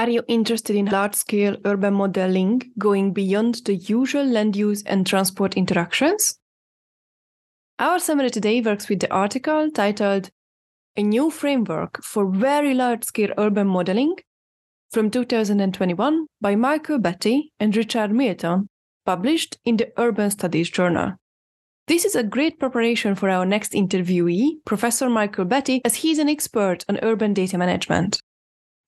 Are you interested in large scale urban modeling going beyond the usual land use and transport interactions? Our summary today works with the article titled A New Framework for Very Large Scale Urban Modeling from 2021 by Michael Batty and Richard Milton, published in the Urban Studies Journal. This is a great preparation for our next interviewee, Professor Michael Batty, as he's an expert on urban data management.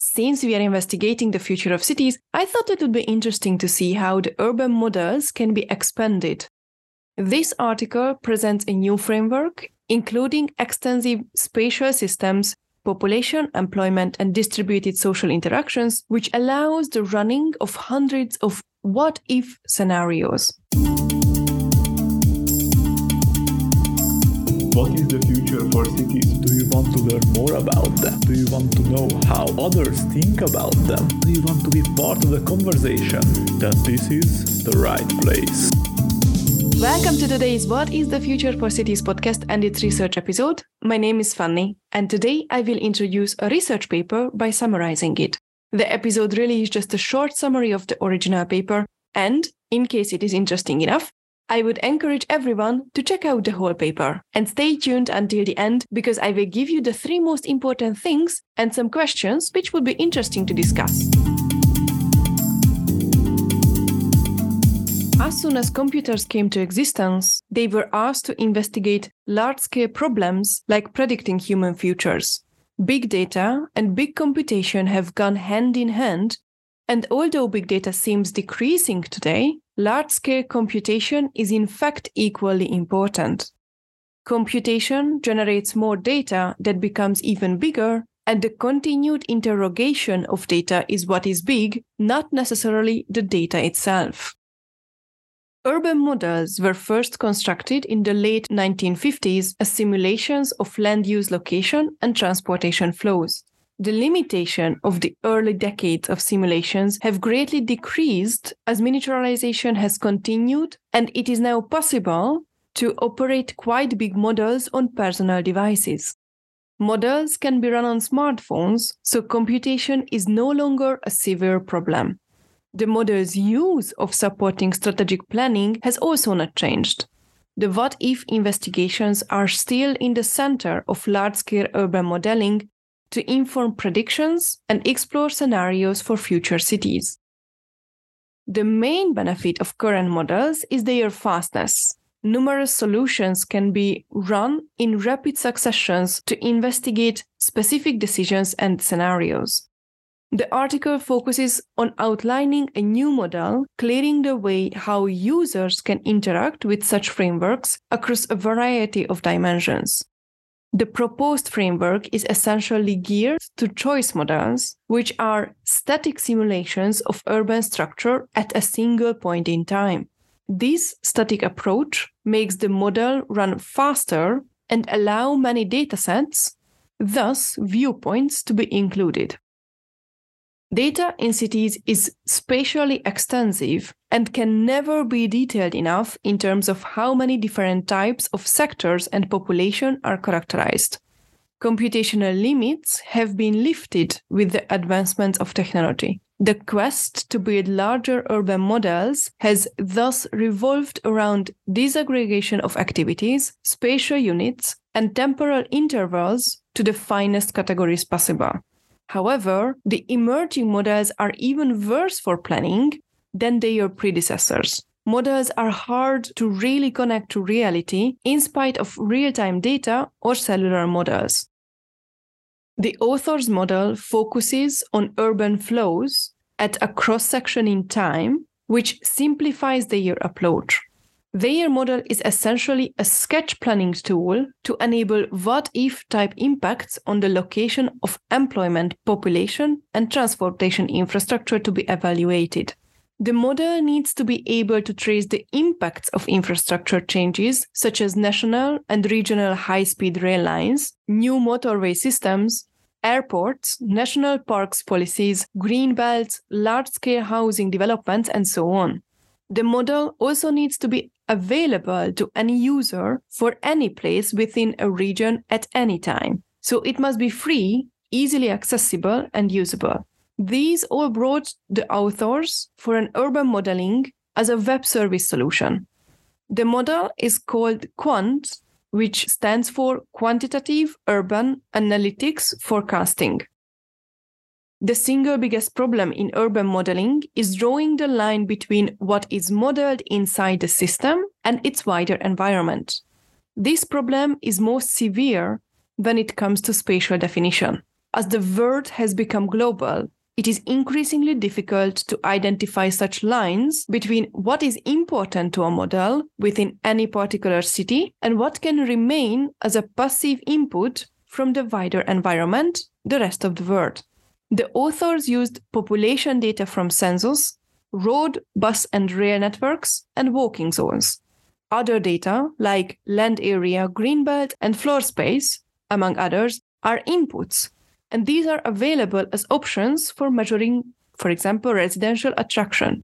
Since we are investigating the future of cities, I thought it would be interesting to see how the urban models can be expanded. This article presents a new framework, including extensive spatial systems, population, employment, and distributed social interactions, which allows the running of hundreds of what if scenarios. What is the future for cities? Do you want to learn more about them? Do you want to know how others think about them? Do you want to be part of the conversation? Then this is the right place. Welcome to today's What is the Future for Cities podcast and its research episode. My name is Fanny, and today I will introduce a research paper by summarizing it. The episode really is just a short summary of the original paper, and in case it is interesting enough, I would encourage everyone to check out the whole paper and stay tuned until the end because I will give you the three most important things and some questions which would be interesting to discuss. As soon as computers came to existence, they were asked to investigate large scale problems like predicting human futures. Big data and big computation have gone hand in hand, and although big data seems decreasing today, large scale computation is in fact equally important. Computation generates more data that becomes even bigger, and the continued interrogation of data is what is big, not necessarily the data itself. Urban models were first constructed in the late 1950s as simulations of land use location and transportation flows the limitation of the early decades of simulations have greatly decreased as miniaturization has continued, and it is now possible to operate quite big models on personal devices. Models can be run on smartphones, so computation is no longer a severe problem. The model's use of supporting strategic planning has also not changed. The what if investigations are still in the center of large scale urban modeling to inform predictions and explore scenarios for future cities. The main benefit of current models is their fastness. Numerous solutions can be run in rapid successions to investigate specific decisions and scenarios. The article focuses on outlining a new model, clearing the way how users can interact with such frameworks across a variety of dimensions. The proposed framework is essentially geared to choice models, which are static simulations of urban structure at a single point in time. This static approach makes the model run faster and allow many datasets, thus viewpoints, to be included. Data in cities is spatially extensive and can never be detailed enough in terms of how many different types of sectors and population are characterized. Computational limits have been lifted with the advancements of technology. The quest to build larger urban models has thus revolved around disaggregation of activities, spatial units, and temporal intervals to the finest categories possible. However, the emerging models are even worse for planning than their predecessors. Models are hard to really connect to reality in spite of real time data or cellular models. The author's model focuses on urban flows at a cross section in time, which simplifies their approach. Their model is essentially a sketch planning tool to enable what if type impacts on the location of employment, population, and transportation infrastructure to be evaluated. The model needs to be able to trace the impacts of infrastructure changes, such as national and regional high speed rail lines, new motorway systems, airports, national parks policies, green belts, large scale housing developments, and so on. The model also needs to be available to any user for any place within a region at any time. So it must be free, easily accessible, and usable. These all brought the authors for an urban modeling as a web service solution. The model is called QUANT, which stands for Quantitative Urban Analytics Forecasting. The single biggest problem in urban modeling is drawing the line between what is modeled inside the system and its wider environment. This problem is most severe when it comes to spatial definition. As the world has become global, it is increasingly difficult to identify such lines between what is important to a model within any particular city and what can remain as a passive input from the wider environment, the rest of the world. The authors used population data from census, road, bus, and rail networks, and walking zones. Other data, like land area, greenbelt, and floor space, among others, are inputs and these are available as options for measuring, for example, residential attraction.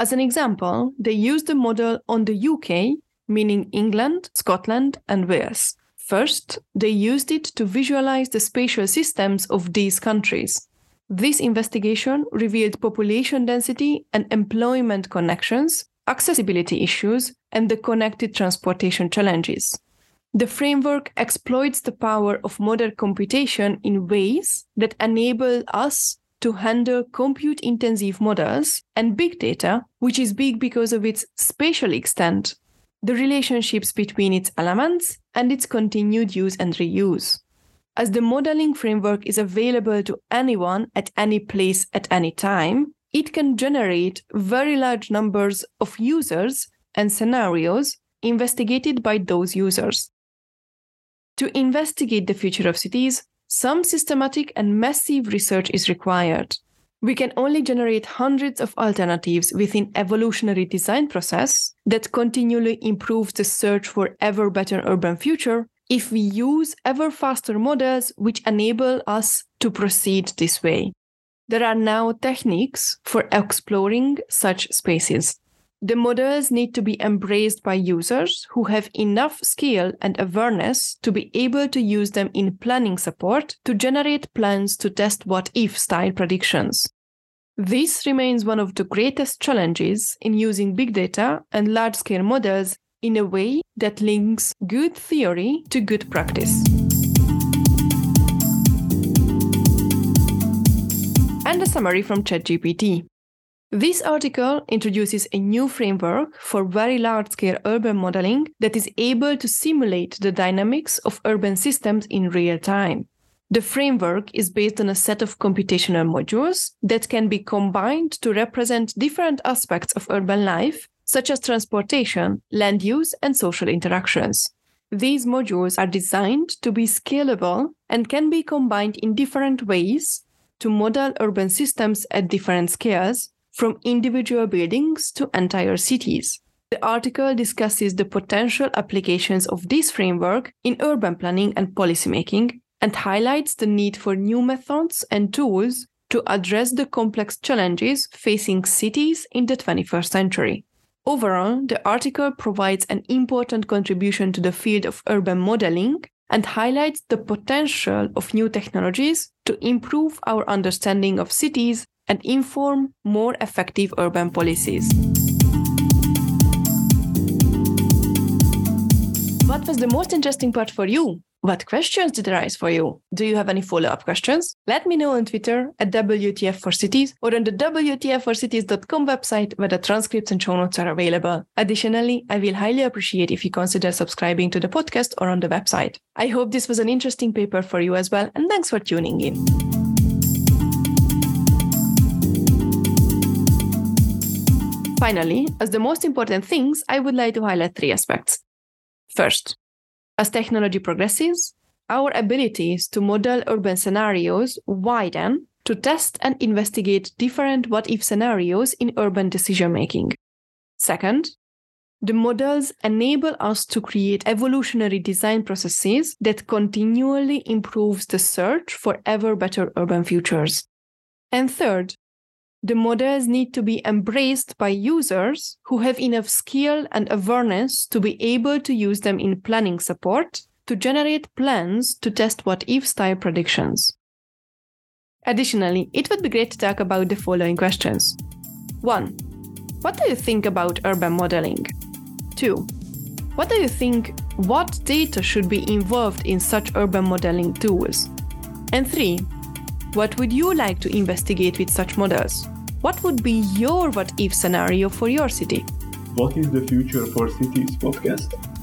As an example, they used the model on the UK, meaning England, Scotland, and Wales. First, they used it to visualize the spatial systems of these countries. This investigation revealed population density and employment connections, accessibility issues, and the connected transportation challenges. The framework exploits the power of modern computation in ways that enable us to handle compute intensive models and big data, which is big because of its spatial extent, the relationships between its elements, and its continued use and reuse. As the modeling framework is available to anyone at any place at any time, it can generate very large numbers of users and scenarios investigated by those users. To investigate the future of cities, some systematic and massive research is required. We can only generate hundreds of alternatives within evolutionary design process that continually improves the search for ever better urban future if we use ever faster models which enable us to proceed this way. There are now techniques for exploring such spaces. The models need to be embraced by users who have enough skill and awareness to be able to use them in planning support to generate plans to test what if style predictions. This remains one of the greatest challenges in using big data and large scale models in a way that links good theory to good practice. And a summary from ChatGPT. This article introduces a new framework for very large scale urban modeling that is able to simulate the dynamics of urban systems in real time. The framework is based on a set of computational modules that can be combined to represent different aspects of urban life, such as transportation, land use, and social interactions. These modules are designed to be scalable and can be combined in different ways to model urban systems at different scales from individual buildings to entire cities. The article discusses the potential applications of this framework in urban planning and policymaking and highlights the need for new methods and tools to address the complex challenges facing cities in the 21st century. Overall, the article provides an important contribution to the field of urban modeling and highlights the potential of new technologies to improve our understanding of cities and inform more effective urban policies. What was the most interesting part for you? What questions did arise for you? Do you have any follow up questions? Let me know on Twitter at WTF for Cities or on the WTF4Cities.com website where the transcripts and show notes are available. Additionally, I will highly appreciate if you consider subscribing to the podcast or on the website. I hope this was an interesting paper for you as well, and thanks for tuning in. Finally, as the most important things, I would like to highlight three aspects. First, as technology progresses, our abilities to model urban scenarios widen to test and investigate different what if scenarios in urban decision making. Second, the models enable us to create evolutionary design processes that continually improves the search for ever better urban futures. And third, the models need to be embraced by users who have enough skill and awareness to be able to use them in planning support to generate plans to test what if style predictions. Additionally, it would be great to talk about the following questions 1. What do you think about urban modeling? 2. What do you think what data should be involved in such urban modeling tools? And 3. What would you like to investigate with such models? What would be your what if scenario for your city? What is the Future for Cities podcast?